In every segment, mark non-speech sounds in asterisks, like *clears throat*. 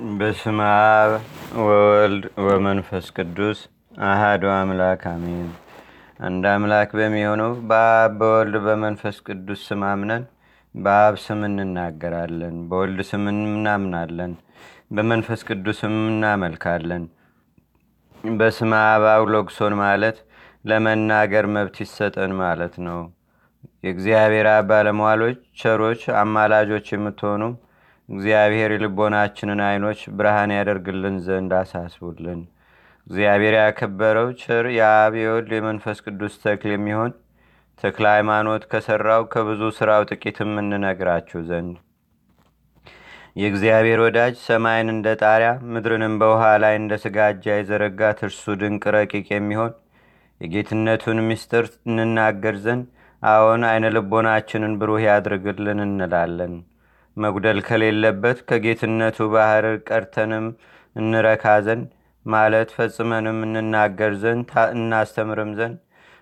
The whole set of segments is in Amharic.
በስመ አብ ወወልድ ወመንፈስ ቅዱስ አሃዱ አምላክ አሜን። አንድ አምላክ በሚሆነው በአብ በወልድ በመንፈስ ቅዱስ ስም አምነን በአብ ስም እንናገራለን፣ በወልድ ስም እናምናለን፣ በመንፈስ ቅዱስም እናመልካለን። በስመ አብ አውሎግሶን ማለት ለመናገር መብት ይሰጠን ማለት ነው። የእግዚአብሔር አብ ባለሟሎች ቸሮች አማላጆች የምትሆኑ እግዚአብሔር የልቦናችንን አይኖች ብርሃን ያደርግልን ዘንድ አሳስቡልን። እግዚአብሔር ያከበረው ቸር የአብ የወልድ የመንፈስ ቅዱስ ተክል የሚሆን ተክለ ሃይማኖት ከሠራው ከብዙ ሥራው ጥቂትም እንነግራችሁ ዘንድ የእግዚአብሔር ወዳጅ ሰማይን እንደ ጣሪያ ምድርንም በውሃ ላይ እንደ ስጋጃ የዘረጋት እርሱ ድንቅ ረቂቅ የሚሆን የጌትነቱን ምስጢር እንናገር ዘንድ አዎን አይነ ልቦናችንን ብሩህ ያድርግልን እንላለን። መጉደል ከሌለበት ከጌትነቱ ባህር ቀርተንም እንረካ ዘንድ ማለት ፈጽመንም እንናገር ዘንድ እናስተምርም ዘንድ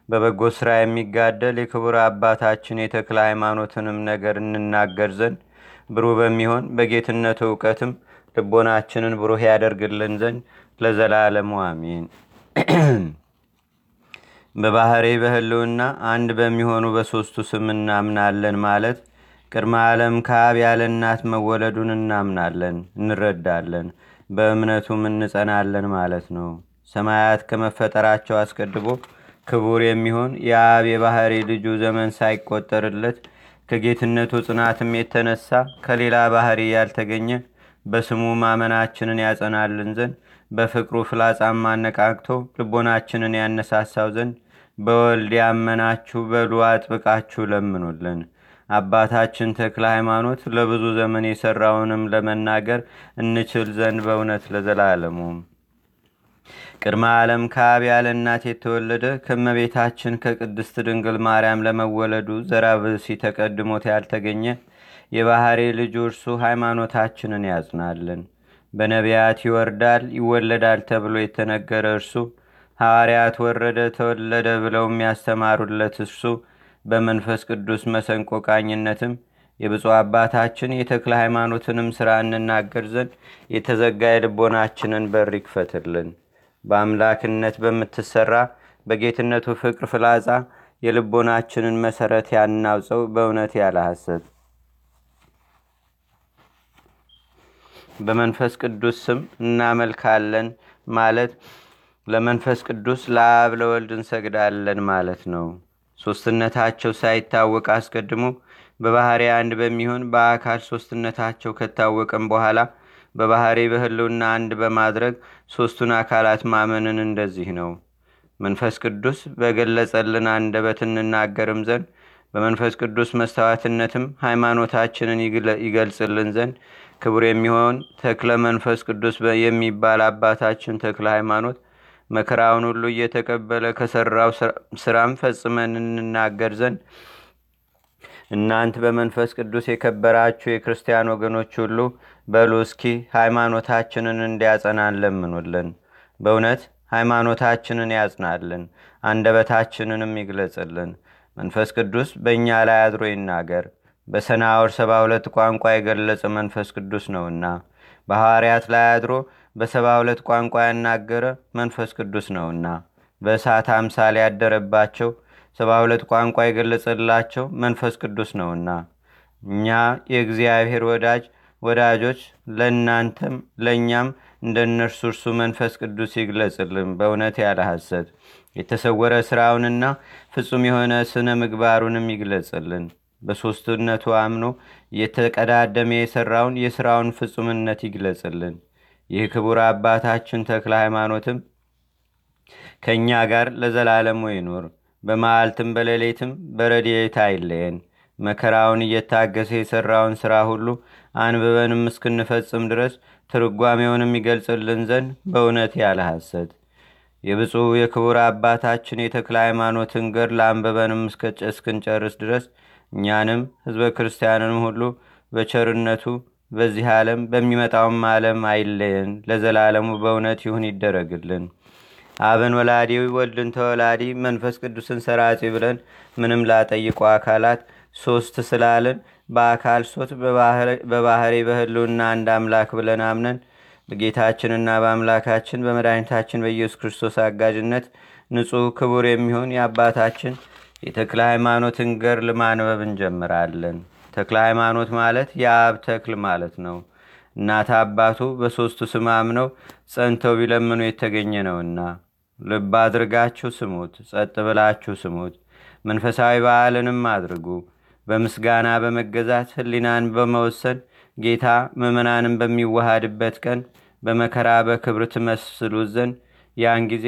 በበጎ ሥራ የሚጋደል የክቡር አባታችን የተክለ ሃይማኖትንም ነገር እንናገር ዘንድ ብሩህ በሚሆን በጌትነቱ እውቀትም ልቦናችንን ብሩህ ያደርግልን ዘንድ ለዘላለሙ አሜን። *clears throat* በባህሬ በህልውና አንድ በሚሆኑ በሦስቱ ስም እናምናለን ማለት ቅድመ ዓለም ከአብ ያለ እናት መወለዱን እናምናለን፣ እንረዳለን፣ በእምነቱም እንጸናለን ማለት ነው። ሰማያት ከመፈጠራቸው አስቀድሞ ክቡር የሚሆን የአብ የባህሪ ልጁ ዘመን ሳይቆጠርለት ከጌትነቱ ጽናትም የተነሳ ከሌላ ባህሪ ያልተገኘ በስሙ ማመናችንን ያጸናልን ዘንድ በፍቅሩ ፍላጻም አነቃቅቶ ልቦናችንን ያነሳሳው ዘንድ በወልድ ያመናችሁ በሉ አጥብቃችሁ ለምኑልን። አባታችን ተክለ ሃይማኖት ለብዙ ዘመን የሠራውንም ለመናገር እንችል ዘንድ በእውነት ለዘላለሙ ቅድመ ዓለም ከአብ ያለ እናት የተወለደ ከመቤታችን ከቅድስት ድንግል ማርያም ለመወለዱ ዘራብሲ ተቀድሞት ያልተገኘ የባህሬ ልጁ እርሱ ሃይማኖታችንን ያጽናልን። በነቢያት ይወርዳል ይወለዳል ተብሎ የተነገረ እርሱ ሐዋርያት ወረደ ተወለደ ብለው የሚያስተማሩለት እርሱ በመንፈስ ቅዱስ መሰንቆ ቃኝነትም የብፁዕ አባታችን የተክለ ሃይማኖትንም ሥራ እንናገር ዘንድ የተዘጋ የልቦናችንን በር ይክፈትልን። በአምላክነት በምትሠራ በጌትነቱ ፍቅር ፍላጻ የልቦናችንን መሠረት ያናውፀው በእውነት ያለ ሐሰት በመንፈስ ቅዱስ ስም እናመልካለን ማለት ለመንፈስ ቅዱስ ለአብ ለወልድ እንሰግዳለን ማለት ነው። ሦስትነታቸው ሳይታወቅ አስቀድሞ በባህሪ አንድ በሚሆን በአካል ሦስትነታቸው ከታወቀም በኋላ በባህሪ በህልውና አንድ በማድረግ ሦስቱን አካላት ማመንን እንደዚህ ነው። መንፈስ ቅዱስ በገለጸልን አንደበት እንናገርም ዘንድ በመንፈስ ቅዱስ መስተዋትነትም ሃይማኖታችንን ይገልጽልን ዘንድ ክቡር የሚሆን ተክለ መንፈስ ቅዱስ የሚባል አባታችን ተክለ ሃይማኖት መከራውን ሁሉ እየተቀበለ ከሰራው ስራም ፈጽመን እንናገር ዘንድ እናንት በመንፈስ ቅዱስ የከበራችሁ የክርስቲያን ወገኖች ሁሉ በሉ እስኪ ሃይማኖታችንን እንዲያጸናን ለምኑልን። በእውነት ሃይማኖታችንን ያጽናልን፣ አንደበታችንንም ይግለጽልን። መንፈስ ቅዱስ በእኛ ላይ አድሮ ይናገር። በሰናወር ሰባ ሁለት ቋንቋ የገለጸ መንፈስ ቅዱስ ነውና በሐዋርያት ላይ አድሮ በሰባ ሁለት ቋንቋ ያናገረ መንፈስ ቅዱስ ነውና በእሳት አምሳል ያደረባቸው ሰባ ሁለት ቋንቋ የገለጸላቸው መንፈስ ቅዱስ ነውና እኛ የእግዚአብሔር ወዳጅ ወዳጆች ለእናንተም ለእኛም እንደ እነርሱ እርሱ መንፈስ ቅዱስ ይግለጽልን በእውነት ያለ ሐሰት የተሰወረ ሥራውንና ፍጹም የሆነ ስነ ምግባሩንም ይግለጽልን። በሦስትነቱ አምኖ የተቀዳደመ የሠራውን የሥራውን ፍጹምነት ይግለጽልን። ይህ ክቡር አባታችን ተክለ ሃይማኖትም ከእኛ ጋር ለዘላለሙ ይኑር። በመዓልትም በሌሊትም በረድኤት አይለየን። መከራውን እየታገሰ የሠራውን ሥራ ሁሉ አንብበንም እስክንፈጽም ድረስ ትርጓሜውንም ይገልጽልን ዘንድ በእውነት ያለ ሐሰት የክቡር አባታችን የተክለ ሃይማኖትን ገድል አንብበንም እስክንጨርስ ድረስ እኛንም ሕዝበ ክርስቲያንንም ሁሉ በቸርነቱ በዚህ ዓለም በሚመጣውም ዓለም አይለየን። ለዘላለሙ በእውነት ይሁን ይደረግልን። አብን ወላዲ ወልድን ተወላዲ መንፈስ ቅዱስን ሰራጺ ብለን ምንም ላጠይቁ አካላት ሶስት ስላልን በአካል ሶስት በባህሪ በህልውና አንድ አምላክ ብለን አምነን በጌታችንና በአምላካችን በመድኃኒታችን በኢየሱስ ክርስቶስ አጋዥነት ንጹሕ ክቡር የሚሆን የአባታችን የተክለ ሃይማኖትን ገድል ማንበብ እንጀምራለን። ተክለ ሃይማኖት ማለት የአብ ተክል ማለት ነው። እናት አባቱ በሦስቱ ስም አምነው ጸንተው ቢለምኑ የተገኘ ነውና ልብ አድርጋችሁ ስሙት፣ ጸጥ ብላችሁ ስሙት። መንፈሳዊ በዓልንም አድርጉ። በምስጋና በመገዛት ህሊናን በመወሰን ጌታ ምዕመናንን በሚዋሃድበት ቀን በመከራ በክብር ትመስሉት ዘንድ ያን ጊዜ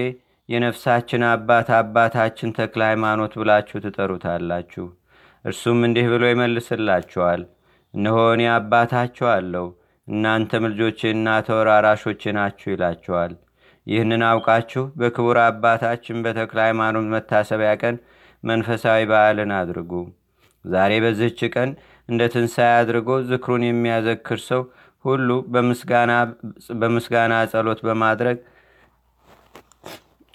የነፍሳችን አባት አባታችን ተክለ ሃይማኖት ብላችሁ ትጠሩታላችሁ። እርሱም እንዲህ ብሎ ይመልስላችኋል። እነሆ እኔ አባታችሁ እናንተም ልጆቼና ተወራራሾቼ ናችሁ ይላችኋል። ይህንን አውቃችሁ በክቡር አባታችን በተክለ ሃይማኖት መታሰቢያ ቀን መንፈሳዊ በዓልን አድርጉ። ዛሬ በዚህች ቀን እንደ ትንሣኤ አድርጎ ዝክሩን የሚያዘክር ሰው ሁሉ በምስጋና ጸሎት በማድረግ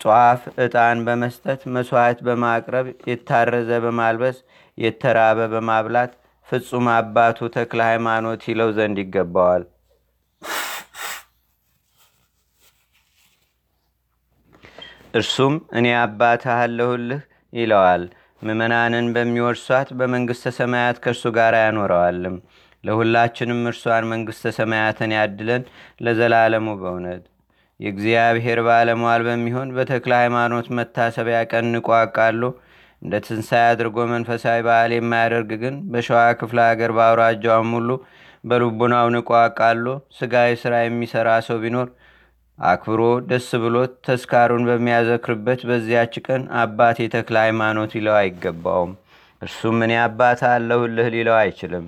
ጧፍ ዕጣን በመስጠት መስዋዕት በማቅረብ የታረዘ በማልበስ የተራበ በማብላት ፍጹም አባቱ ተክለ ሃይማኖት ይለው ዘንድ ይገባዋል። እርሱም እኔ አባትህ አለሁልህ ይለዋል። ምዕመናንን በሚወርሷት በመንግሥተ ሰማያት ከእርሱ ጋር ያኖረዋልም። ለሁላችንም እርሷን መንግሥተ ሰማያትን ያድለን ለዘላለሙ በእውነት የእግዚአብሔር ባለሟል በሚሆን በተክለ ሃይማኖት መታሰቢያ ቀን ንቆ እንደ ትንሣኤ አድርጎ መንፈሳዊ በዓል የማያደርግ ግን በሸዋ ክፍለ ሀገር በአውራጃውም ሁሉ በልቡናው ንቆ አቃሎ ስጋዊ ሥራ የሚሠራ ሰው ቢኖር አክብሮ ደስ ብሎት ተስካሩን በሚያዘክርበት በዚያች ቀን አባት የተክለ ሃይማኖት ሊለው አይገባውም። እርሱም እኔ አባት አለሁልህ ሊለው አይችልም።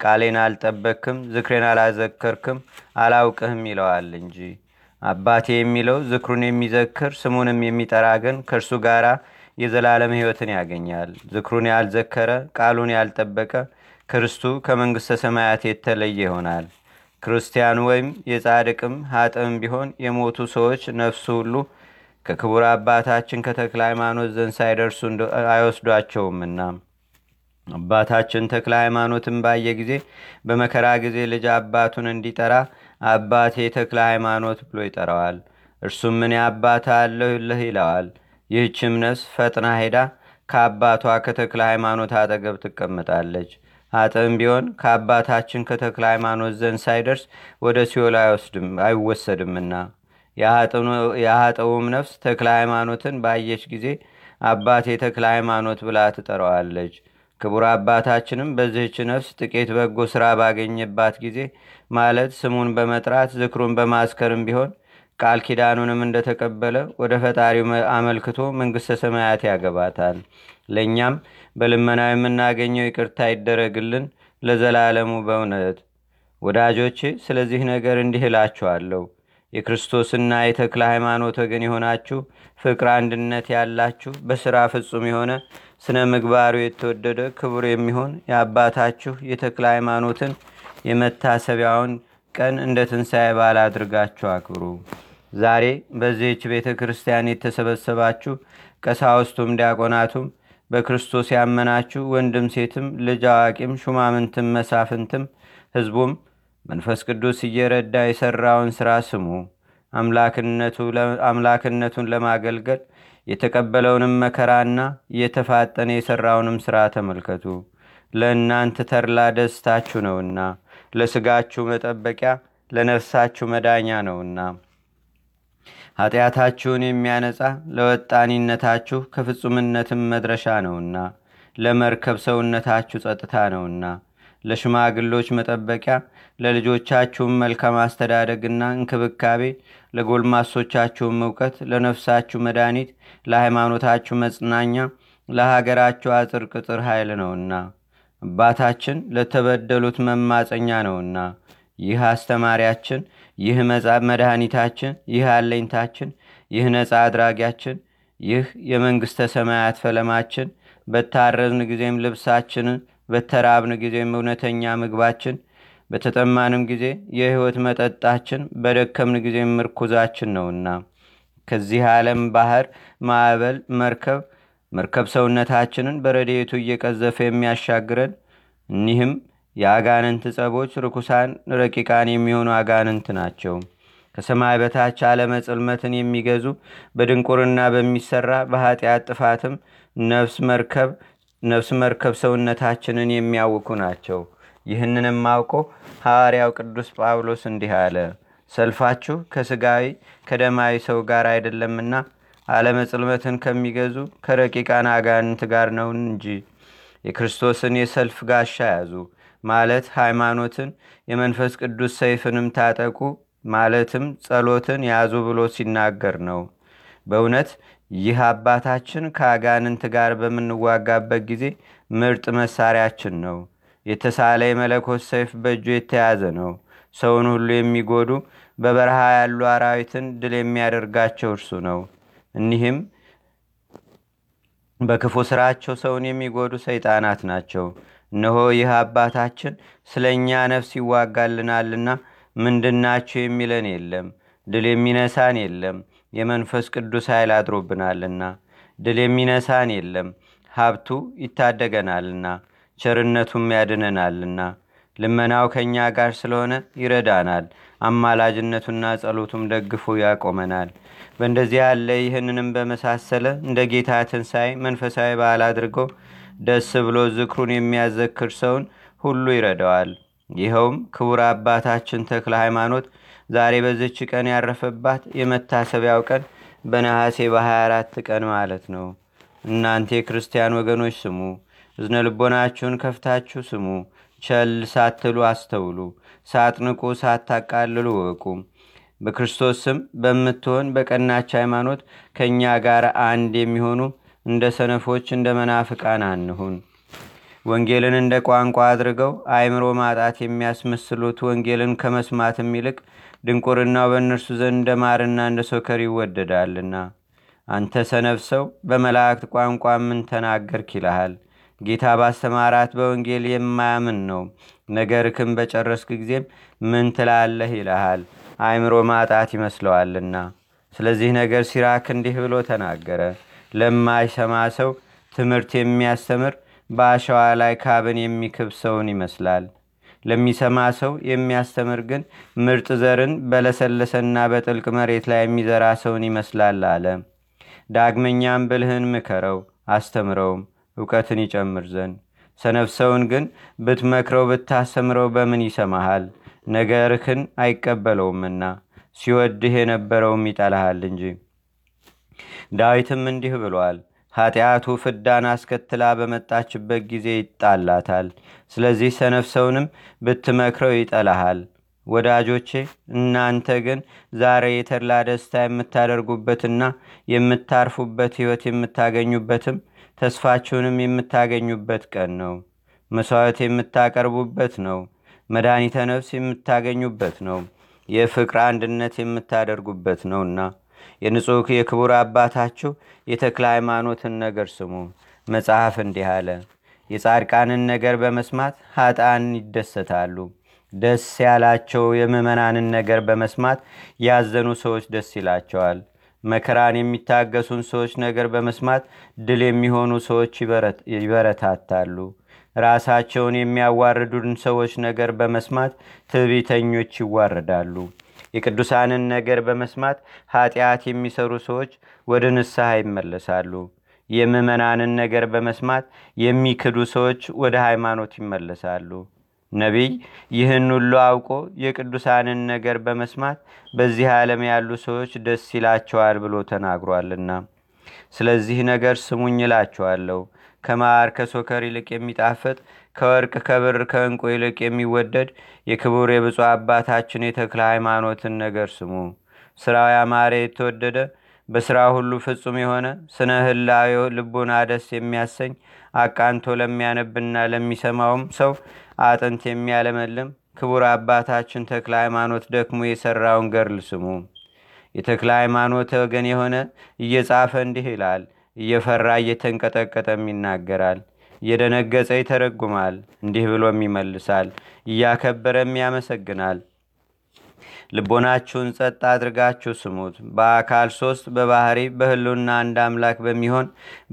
ቃሌን አልጠበክም፣ ዝክሬን አላዘከርክም፣ አላውቅህም ይለዋል እንጂ አባቴ የሚለው ዝክሩን የሚዘክር ስሙንም የሚጠራ ግን ከእርሱ ጋር የዘላለም ሕይወትን ያገኛል። ዝክሩን ያልዘከረ ቃሉን ያልጠበቀ ክርስቱ ከመንግሥተ ሰማያት የተለየ ይሆናል። ክርስቲያኑ ወይም የጻድቅም ሀጥም ቢሆን የሞቱ ሰዎች ነፍሱ ሁሉ ከክቡር አባታችን ከተክለ ሃይማኖት ዘንድ ሳይደርሱ አይወስዷቸውምና አባታችን ተክለ ሃይማኖትን ባየ ጊዜ በመከራ ጊዜ ልጅ አባቱን እንዲጠራ አባቴ ተክለ ሃይማኖት ብሎ ይጠራዋል። እርሱም ምን አባት አለሁልህ ይለዋል። ይህችም ነፍስ ፈጥና ሄዳ ከአባቷ ከተክለ ሃይማኖት አጠገብ ትቀመጣለች። አጥም ቢሆን ከአባታችን ከተክለ ሃይማኖት ዘንድ ሳይደርስ ወደ ሲኦል አይወሰድምና የሀጠውም ነፍስ ተክለ ሃይማኖትን ባየች ጊዜ አባቴ ተክለ ሃይማኖት ብላ ትጠራዋለች። ክቡር አባታችንም በዚህች ነፍስ ጥቂት በጎ ሥራ ባገኘባት ጊዜ ማለት ስሙን በመጥራት ዝክሩን በማስከርም ቢሆን ቃል ኪዳኑንም እንደተቀበለ ወደ ፈጣሪው አመልክቶ መንግሥተ ሰማያት ያገባታል። ለእኛም በልመና የምናገኘው ይቅርታ ይደረግልን ለዘላለሙ በእውነት። ወዳጆቼ ስለዚህ ነገር እንዲህ እላችኋለሁ። የክርስቶስና የተክለ ሃይማኖት ወገን የሆናችሁ ፍቅር፣ አንድነት ያላችሁ በሥራ ፍጹም የሆነ ስነ ምግባሩ የተወደደ ክቡር የሚሆን የአባታችሁ የተክለ ሃይማኖትን የመታሰቢያውን ቀን እንደ ትንሣኤ በዓል አድርጋችሁ አክብሩ። ዛሬ በዚህች ቤተ ክርስቲያን የተሰበሰባችሁ ቀሳውስቱም ዲያቆናቱም በክርስቶስ ያመናችሁ ወንድም ሴትም ልጅ አዋቂም ሹማምንትም መሳፍንትም ሕዝቡም መንፈስ ቅዱስ እየረዳ የሠራውን ሥራ ስሙ። አምላክነቱን ለማገልገል የተቀበለውንም መከራና እየተፋጠነ የሠራውንም ሥራ ተመልከቱ። ለእናንተ ተድላ ደስታችሁ ነውና፣ ለሥጋችሁ መጠበቂያ፣ ለነፍሳችሁ መዳኛ ነውና። ኃጢአታችሁን የሚያነጻ ለወጣኒነታችሁ ከፍጹምነትም መድረሻ ነውና፣ ለመርከብ ሰውነታችሁ ጸጥታ ነውና፣ ለሽማግሎች መጠበቂያ፣ ለልጆቻችሁም መልካም አስተዳደግና እንክብካቤ፣ ለጎልማሶቻችሁም እውቀት፣ ለነፍሳችሁ መድኃኒት፣ ለሃይማኖታችሁ መጽናኛ፣ ለሀገራችሁ አጥር ቅጥር ኃይል ነውና አባታችን ለተበደሉት መማፀኛ ነውና ይህ አስተማሪያችን፣ ይህ መድኃኒታችን፣ ይህ አለኝታችን፣ ይህ ነፃ አድራጊያችን፣ ይህ የመንግሥተ ሰማያት ፈለማችን፣ በታረዝን ጊዜም ልብሳችንን፣ በተራብን ጊዜም እውነተኛ ምግባችን፣ በተጠማንም ጊዜ የሕይወት መጠጣችን፣ በደከምን ጊዜም ምርኩዛችን ነውና ከዚህ ዓለም ባህር ማዕበል መርከብ መርከብ ሰውነታችንን በረድኤቱ እየቀዘፈ የሚያሻግረን እኒህም የአጋንንት ጸቦች ርኩሳን ረቂቃን የሚሆኑ አጋንንት ናቸው። ከሰማይ በታች ዓለመ ጽልመትን የሚገዙ በድንቁርና በሚሰራ በኃጢአት ጥፋትም ነፍስ መርከብ ነፍስ መርከብ ሰውነታችንን የሚያውኩ ናቸው። ይህንንም አውቆ ሐዋርያው ቅዱስ ጳውሎስ እንዲህ አለ። ሰልፋችሁ ከስጋዊ ከደማዊ ሰው ጋር አይደለምና ዓለመ ጽልመትን ከሚገዙ ከረቂቃን አጋንንት ጋር ነው እንጂ የክርስቶስን የሰልፍ ጋሻ ያዙ ማለት ሃይማኖትን የመንፈስ ቅዱስ ሰይፍንም ታጠቁ ማለትም ጸሎትን ያዙ ብሎ ሲናገር ነው። በእውነት ይህ አባታችን ከአጋንንት ጋር በምንዋጋበት ጊዜ ምርጥ መሳሪያችን ነው። የተሳለ የመለኮት ሰይፍ በእጁ የተያዘ ነው። ሰውን ሁሉ የሚጎዱ በበረሃ ያሉ አራዊትን ድል የሚያደርጋቸው እርሱ ነው። እኒህም በክፉ ስራቸው ሰውን የሚጎዱ ሰይጣናት ናቸው። እነሆ ይህ አባታችን ስለ እኛ ነፍስ ይዋጋልናልና ምንድናችሁ የሚለን የለም። ድል የሚነሳን የለም። የመንፈስ ቅዱስ ኃይል አድሮብናልና ድል የሚነሳን የለም። ሀብቱ ይታደገናልና ቸርነቱም ያድነናልና ልመናው ከእኛ ጋር ስለሆነ ይረዳናል። አማላጅነቱና ጸሎቱም ደግፎ ያቆመናል። በእንደዚህ ያለ ይህንንም በመሳሰለ እንደ ጌታ ትንሣኤ መንፈሳዊ በዓል አድርጎ ደስ ብሎ ዝክሩን የሚያዘክር ሰውን ሁሉ ይረዳዋል። ይኸውም ክቡር አባታችን ተክለ ሃይማኖት ዛሬ በዝች ቀን ያረፈባት የመታሰቢያው ቀን በነሐሴ በ24 ቀን ማለት ነው። እናንተ የክርስቲያን ወገኖች ስሙ፣ እዝነ ልቦናችሁን ከፍታችሁ ስሙ። ቸል ሳትሉ አስተውሉ፣ ሳትንቁ ሳታቃልሉ ወቁ። በክርስቶስ ስም በምትሆን በቀናች ሃይማኖት ከእኛ ጋር አንድ የሚሆኑ እንደ ሰነፎች እንደ መናፍቃን አንሁን። ወንጌልን እንደ ቋንቋ አድርገው አእምሮ ማጣት የሚያስመስሉት ወንጌልን ከመስማትም ይልቅ ድንቁርናው በእነርሱ ዘንድ እንደ ማርና እንደ ሶከር ይወደዳልና። አንተ ሰነፍ ሰው በመላእክት ቋንቋ ምን ተናገርክ ይልሃል። ጌታ ባስተማራት በወንጌል የማያምን ነው። ነገር ክም በጨረስክ ጊዜም ምን ትላለህ ይልሃል። አእምሮ ማጣት ይመስለዋልና። ስለዚህ ነገር ሲራክ እንዲህ ብሎ ተናገረ። ለማይሰማ ሰው ትምህርት የሚያስተምር በአሸዋ ላይ ካብን የሚክብ ሰውን ይመስላል። ለሚሰማ ሰው የሚያስተምር ግን ምርጥ ዘርን በለሰለሰና በጥልቅ መሬት ላይ የሚዘራ ሰውን ይመስላል አለ። ዳግመኛም ብልህን ምከረው አስተምረውም እውቀትን ይጨምር ዘንድ። ሰነፍ ሰውን ግን ብትመክረው ብታስተምረው በምን ይሰማሃል? ነገርህን አይቀበለውምና ሲወድህ የነበረውም ይጠላሃል እንጂ። ዳዊትም እንዲህ ብሏል። ኃጢአቱ ፍዳን አስከትላ በመጣችበት ጊዜ ይጣላታል። ስለዚህ ሰነፍ ሰውንም ብትመክረው ይጠላሃል። ወዳጆቼ እናንተ ግን ዛሬ የተድላ ደስታ የምታደርጉበትና የምታርፉበት ሕይወት የምታገኙበትም ተስፋችሁንም የምታገኙበት ቀን ነው። መሥዋዕት የምታቀርቡበት ነው። መድኃኒተ ነፍስ የምታገኙበት ነው። የፍቅር አንድነት የምታደርጉበት ነውና የንጹሕ የክቡር አባታችሁ የተክለ ሃይማኖትን ነገር ስሙ። መጽሐፍ እንዲህ አለ። የጻድቃንን ነገር በመስማት ኃጣን ይደሰታሉ። ደስ ያላቸው የምዕመናንን ነገር በመስማት ያዘኑ ሰዎች ደስ ይላቸዋል። መከራን የሚታገሱን ሰዎች ነገር በመስማት ድል የሚሆኑ ሰዎች ይበረታታሉ። ራሳቸውን የሚያዋርዱን ሰዎች ነገር በመስማት ትዕቢተኞች ይዋረዳሉ። የቅዱሳንን ነገር በመስማት ኃጢአት የሚሰሩ ሰዎች ወደ ንስሐ ይመለሳሉ። የምዕመናንን ነገር በመስማት የሚክዱ ሰዎች ወደ ሃይማኖት ይመለሳሉ። ነቢይ ይህን ሁሉ አውቆ የቅዱሳንን ነገር በመስማት በዚህ ዓለም ያሉ ሰዎች ደስ ይላቸዋል ብሎ ተናግሯልና ስለዚህ ነገር ስሙኝ እላችኋለሁ። ከማር ከሶከር ይልቅ የሚጣፍጥ ከወርቅ ከብር ከእንቁ ይልቅ የሚወደድ የክቡር የብፁዕ አባታችን የተክለ ሃይማኖትን ነገር ስሙ። ስራው ያማረ የተወደደ በስራ ሁሉ ፍጹም የሆነ ስነ ህላዌው ልቡና ደስ የሚያሰኝ አቃንቶ ለሚያነብና ለሚሰማውም ሰው አጥንት የሚያለመልም ክቡር አባታችን ተክለ ሃይማኖት ደክሞ የሰራውን ገርል ስሙ። የተክለ ሃይማኖት ወገን የሆነ እየጻፈ እንዲህ ይላል። እየፈራ እየተንቀጠቀጠም ይናገራል። እየደነገጸ ይተረጉማል። እንዲህ ብሎም ይመልሳል። እያከበረም ያመሰግናል። ልቦናችሁን ጸጥ አድርጋችሁ ስሙት። በአካል ሶስት በባህሪ በህሉና አንድ አምላክ በሚሆን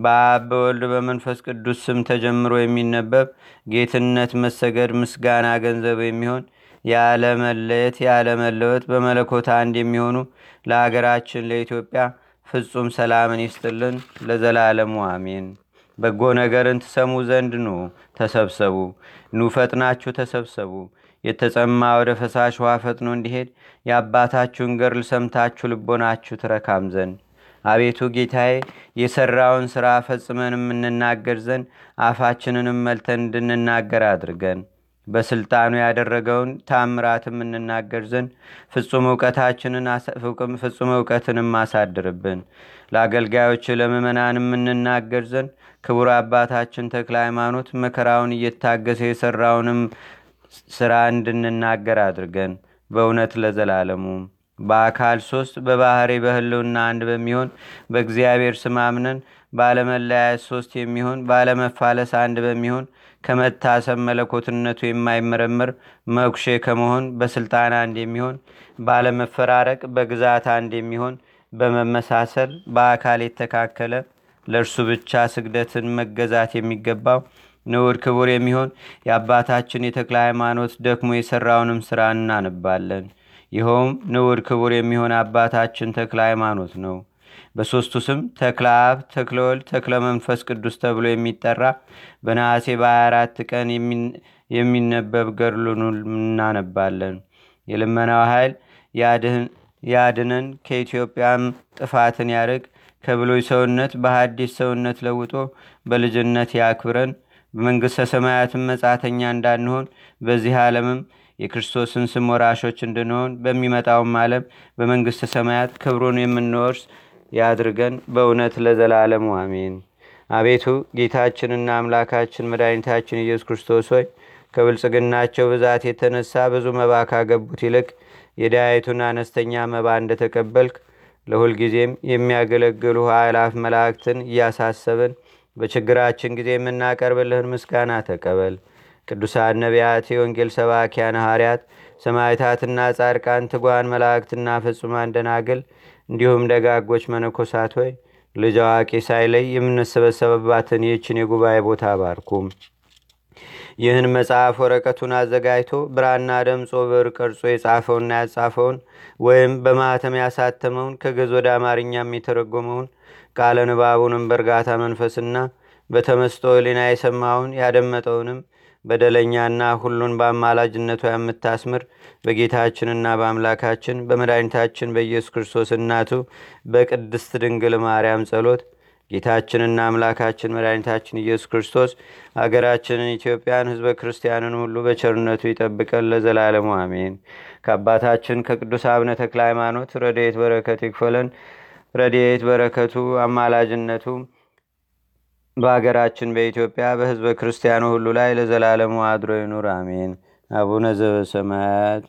በአብ በወልድ በመንፈስ ቅዱስ ስም ተጀምሮ የሚነበብ ጌትነት፣ መሰገድ፣ ምስጋና ገንዘብ የሚሆን ያለመለየት ያለመለወጥ በመለኮት አንድ የሚሆኑ ለሀገራችን ለኢትዮጵያ ፍጹም ሰላምን ይስጥልን ለዘላለሙ አሜን። በጎ ነገርን ትሰሙ ዘንድ ኑ ተሰብሰቡ። ኑ ፈጥናችሁ ተሰብሰቡ። የተጸማ ወደ ፈሳሽ ውሃ ፈጥኖ እንዲሄድ የአባታችሁን ገርል ሰምታችሁ ልቦናችሁ ትረካም ዘንድ አቤቱ ጌታዬ የሠራውን ሥራ ፈጽመን የምንናገር ዘንድ አፋችንንም መልተን እንድንናገር አድርገን በስልጣኑ ያደረገውን ታምራት የምንናገር ዘንድ ፍጹም እውቀትንም አሳድርብን። ለአገልጋዮች ለምእመናን የምንናገር ዘንድ ክቡር አባታችን ተክለ ሃይማኖት መከራውን እየታገሰ የሠራውንም ሥራ እንድንናገር አድርገን። በእውነት ለዘላለሙ በአካል ሶስት በባህሪ በህልውና አንድ በሚሆን በእግዚአብሔር ስም አምነን ባለመለያየት ሶስት የሚሆን ባለመፋለስ አንድ በሚሆን ከመታሰብ መለኮትነቱ የማይመረመር መኩሼ ከመሆን በስልጣን አንድ የሚሆን ባለመፈራረቅ በግዛት አንድ የሚሆን በመመሳሰል በአካል የተካከለ ለእርሱ ብቻ ስግደትን መገዛት የሚገባው ንዑድ ክቡር የሚሆን የአባታችን የተክለ ሃይማኖት ደክሞ የሠራውንም ሥራ እናንባለን። ይኸውም ንዑድ ክቡር የሚሆን አባታችን ተክለ ሃይማኖት ነው። በሦስቱ ስም ተክለ አብ፣ ተክለ ወልድ፣ ተክለ መንፈስ ቅዱስ ተብሎ የሚጠራ በነሐሴ በ24 ቀን የሚነበብ ገድሉን እናነባለን። የልመናው ኃይል ያድነን፣ ከኢትዮጵያም ጥፋትን ያርቅ፣ ከብሎይ ሰውነት በሐዲስ ሰውነት ለውጦ በልጅነት ያክብረን፣ በመንግሥተ ሰማያትም መጻተኛ እንዳንሆን በዚህ ዓለምም የክርስቶስን ስም ወራሾች እንድንሆን በሚመጣውም ዓለም በመንግሥተ ሰማያት ክብሩን የምንወርስ ያድርገን በእውነት ለዘላለሙ አሜን። አቤቱ ጌታችንና አምላካችን መድኃኒታችን ኢየሱስ ክርስቶስ ሆይ ከብልጽግናቸው ብዛት የተነሳ ብዙ መባ ካገቡት ይልቅ የዳያይቱን አነስተኛ መባ እንደተቀበልክ ለሁልጊዜም የሚያገለግሉ አእላፍ መላእክትን እያሳሰብን በችግራችን ጊዜ የምናቀርብልህን ምስጋና ተቀበል። ቅዱሳን ነቢያት፣ የወንጌል ሰባኪያን ሐዋርያት፣ ሰማዕታትና ጻድቃን፣ ትጓን መላእክትና ፍጹማን ደናግል እንዲሁም ደጋጎች መነኮሳት ሆይ ልጅ አዋቂ ሳይለይ የምንሰበሰበባትን ይህችን የጉባኤ ቦታ ባርኩም። ይህን መጽሐፍ ወረቀቱን አዘጋጅቶ ብራና ደምጾ ብዕር ቀርጾ የጻፈውና ያጻፈውን ወይም በማኅተም ያሳተመውን ከግዕዝ ወደ አማርኛም የተረጎመውን ቃለ ንባቡንም በእርጋታ መንፈስና በተመስጦ ሕሊና የሰማውን ያደመጠውንም በደለኛና ሁሉን በአማላጅነቷ የምታስምር በጌታችንና በአምላካችን በመድኃኒታችን በኢየሱስ ክርስቶስ እናቱ በቅድስት ድንግል ማርያም ጸሎት ጌታችንና አምላካችን መድኃኒታችን ኢየሱስ ክርስቶስ አገራችንን ኢትዮጵያን ህዝበ ክርስቲያንን ሁሉ በቸርነቱ ይጠብቀን ለዘላለሙ አሜን። ከአባታችን ከቅዱስ አብነ ተክለ ሃይማኖት ረድኤት በረከት ይክፈለን። ረድኤት በረከቱ አማላጅነቱ በሀገራችን በኢትዮጵያ በህዝበ ክርስቲያኑ ሁሉ ላይ ለዘላለሙ አድሮ ይኑር አሜን። አቡነ ዘበሰማያት